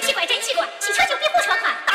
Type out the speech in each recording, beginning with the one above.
奇怪真奇怪汽车就比火车快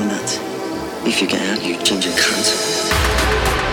doing that. If you get out, you change your concept.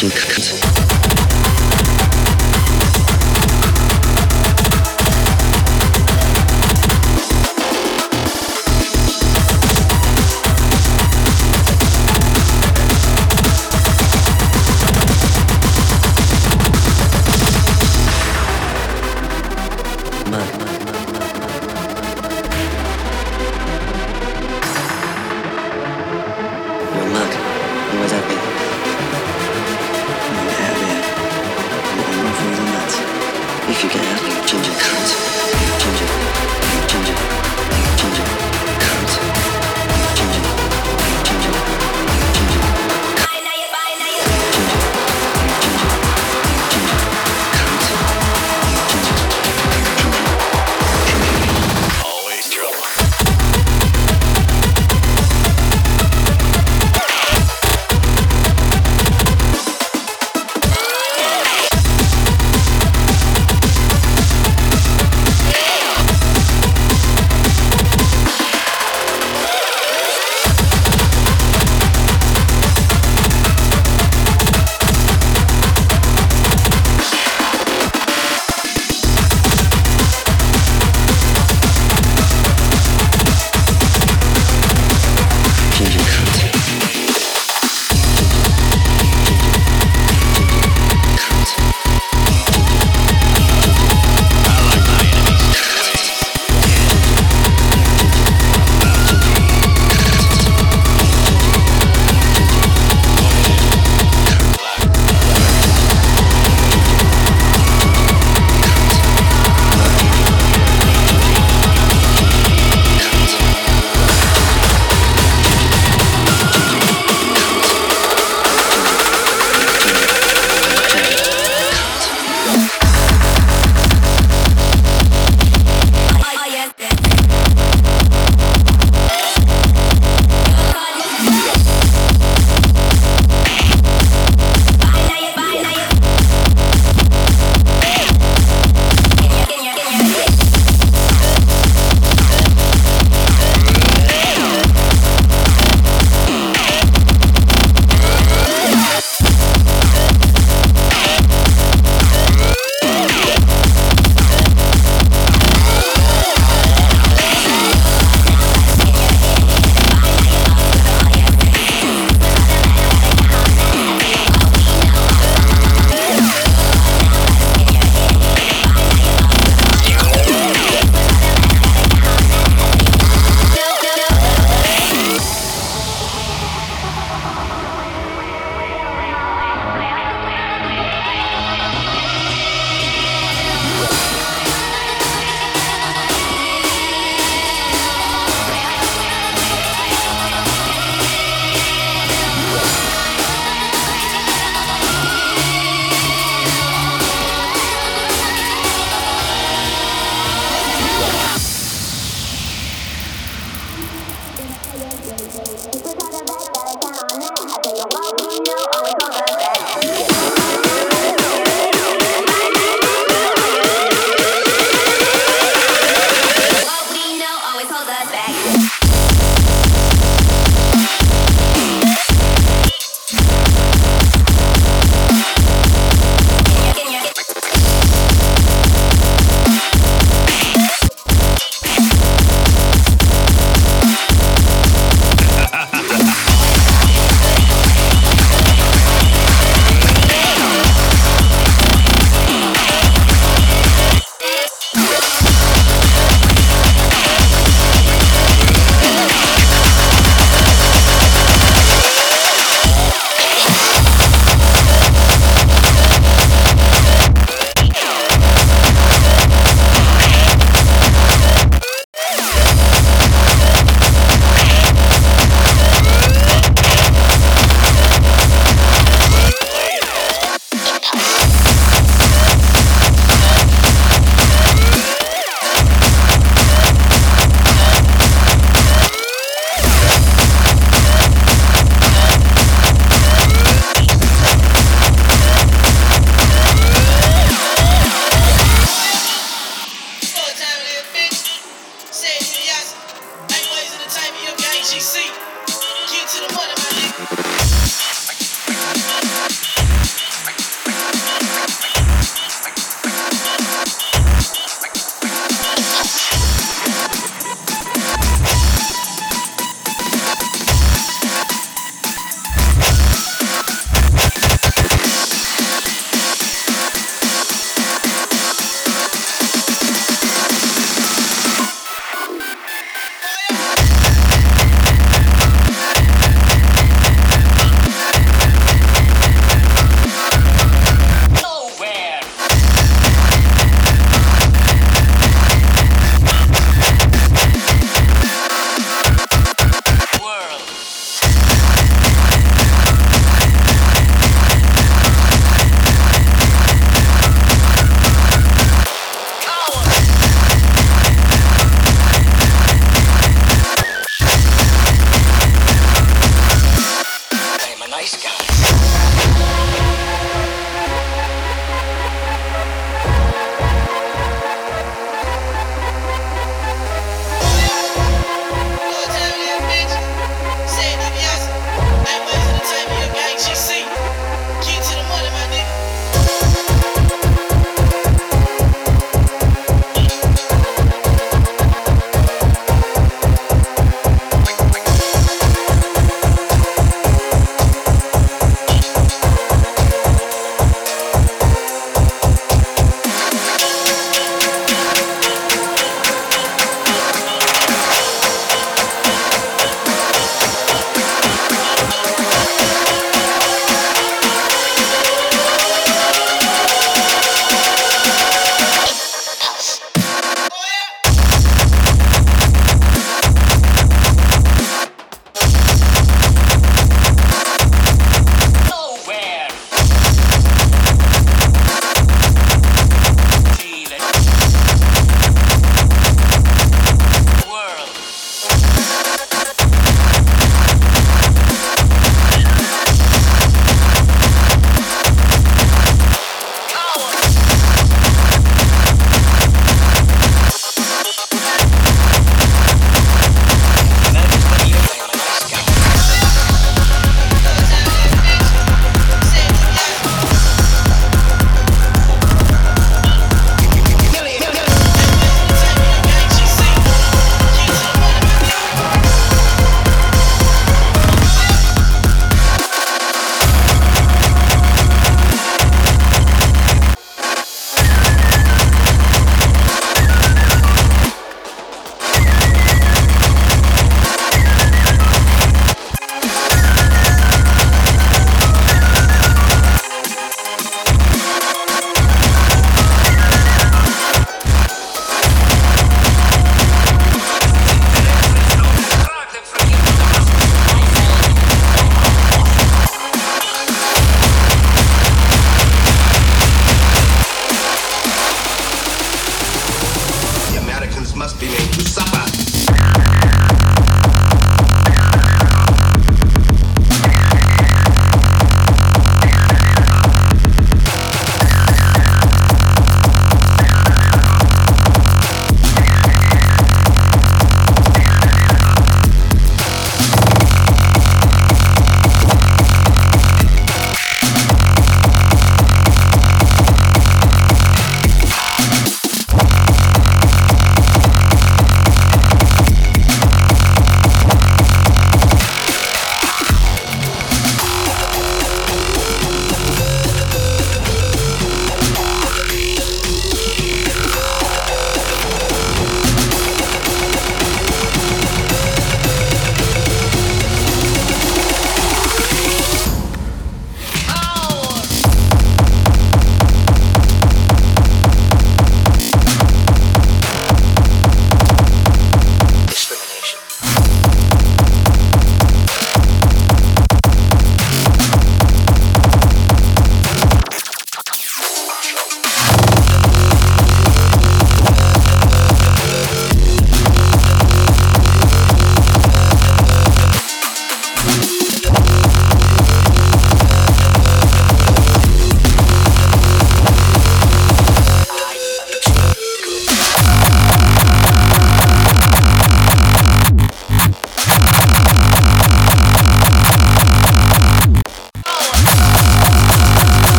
人格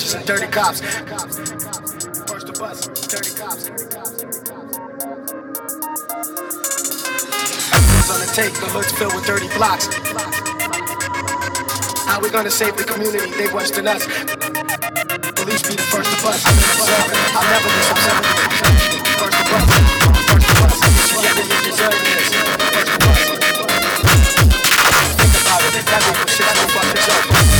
Judges and dirty cops. First the bus, dirty cops. On the take, the hood's filled with dirty blocks. How we gonna save the community? They worse than us. Police be the first to bust. I'll never be so First to bust. First to bust. Yeah, they deserve this. First to bust. Think about it. Shit I don't fuck this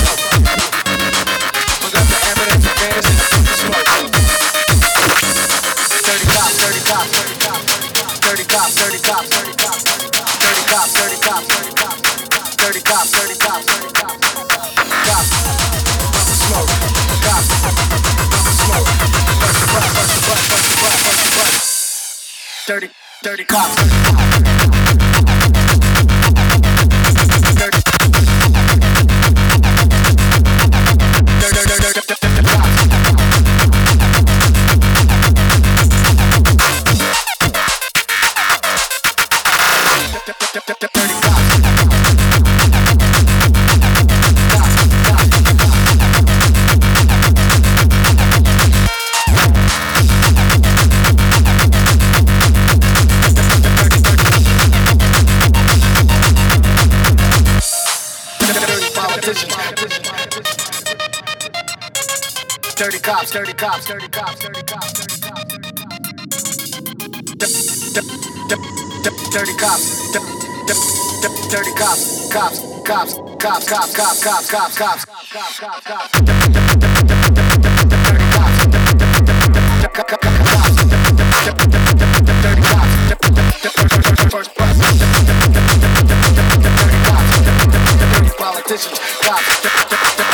dirty dirty cops, Dirty cops, dirty cops, dirty cops, dirty cops, dirty cops, dirty cops. Dirty cops, cops, cops, cops, cops, cops, cops, cops, cops, cops, cops. Dirty cops. Dirty cops. First bus. Dirty cops. Dirty politicians. Cops.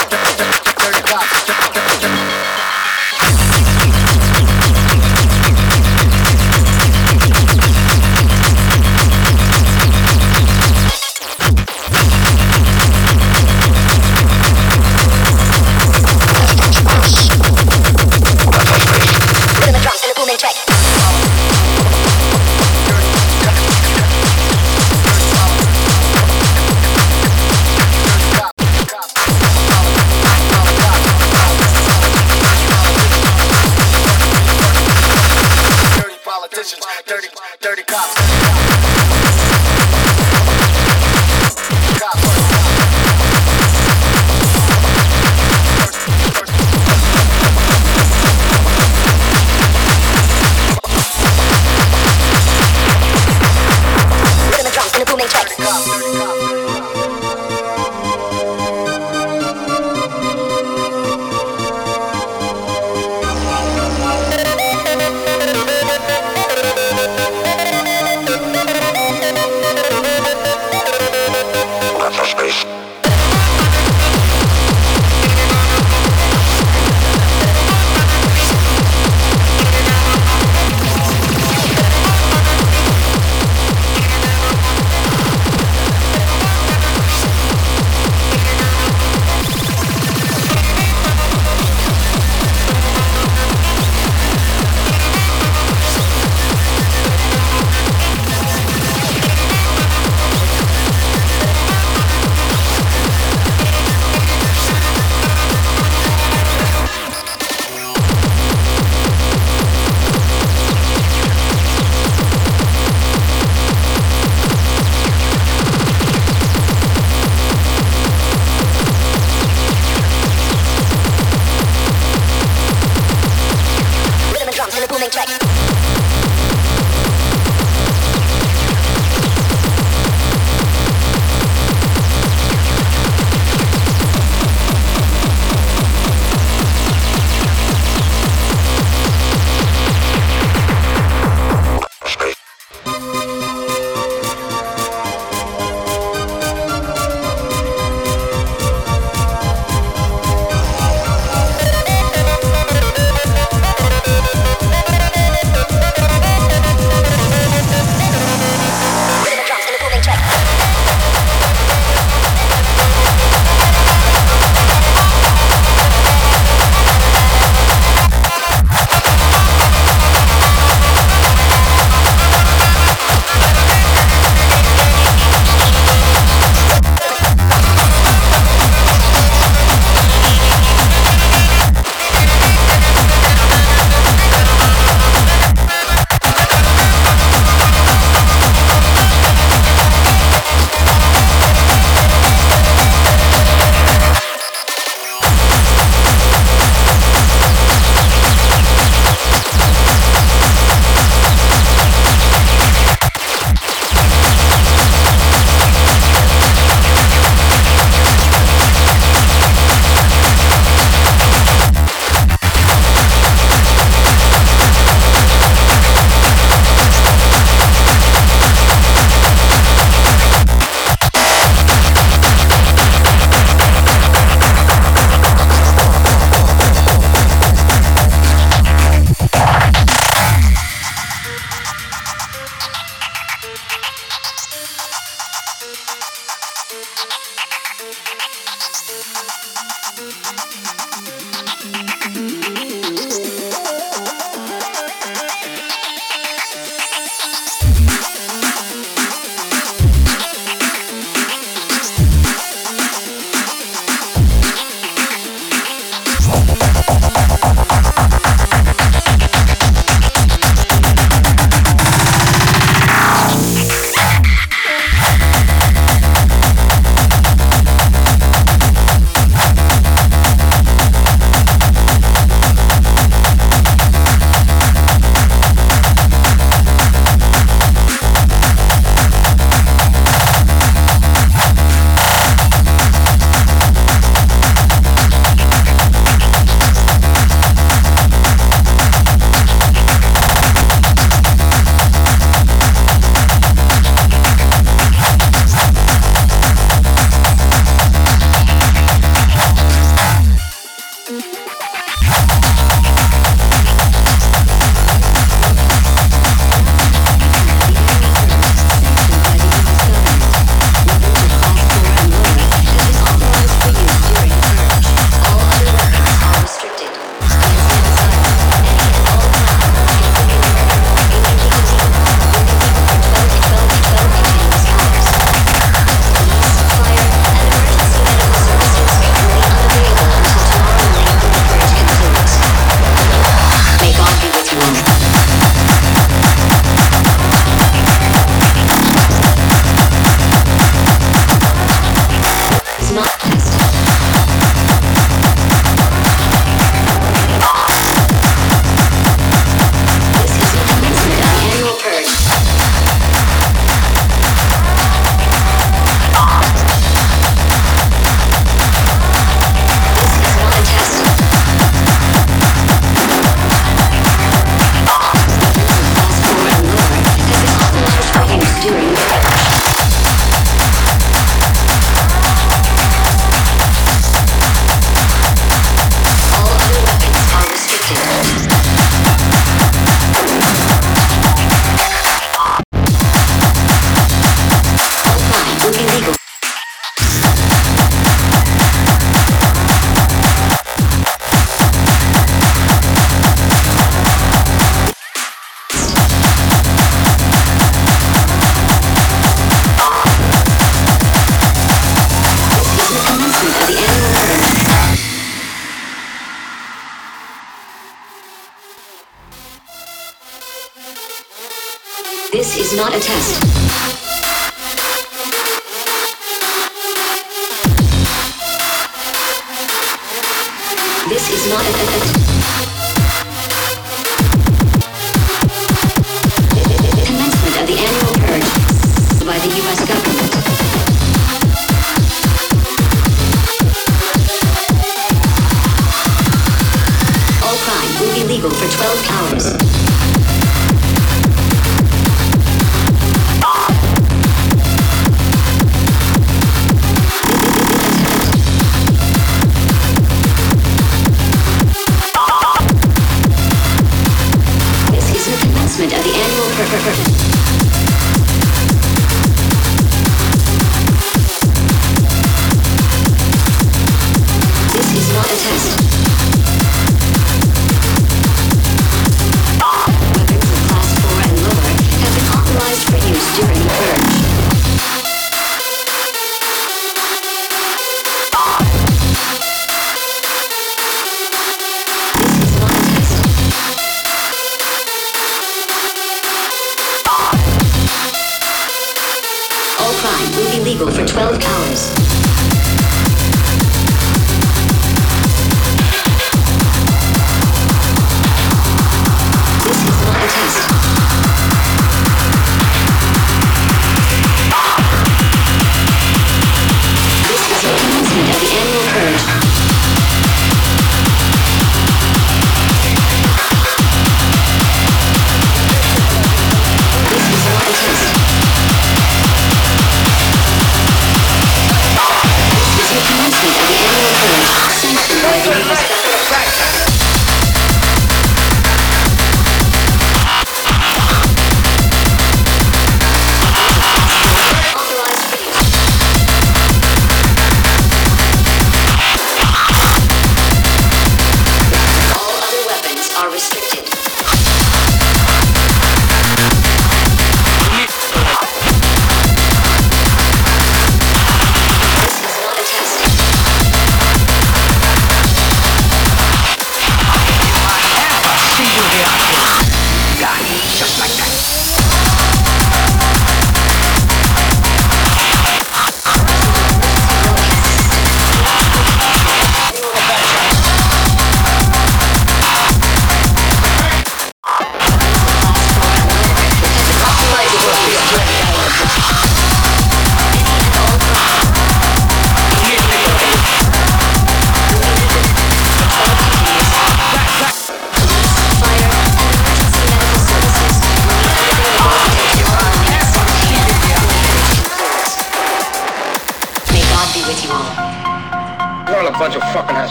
Commencement of the annual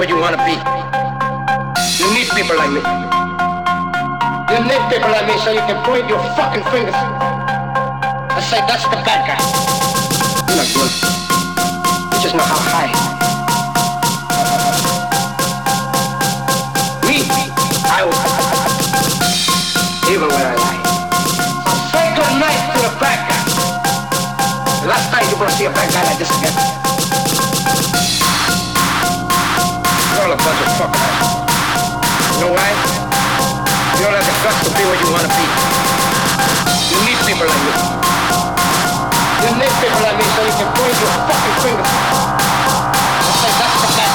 what you want to be. You need people like me. You need people like me so you can point your fucking fingers and say, that's the bad guy. You're not good. You just know how high. Me, I will. Even when I lie. Say good night to the bad guy. Last time you're gonna see a bad guy like this again. All a bunch of assholes. You know why? You don't have the guts to be what you wanna be. You need people like me. You need people like me so you can point your fucking finger and say that's the guy.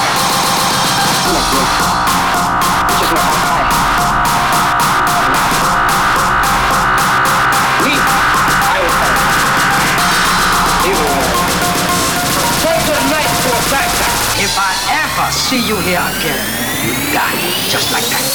I'm not good. Just know see you here again, you die just like that.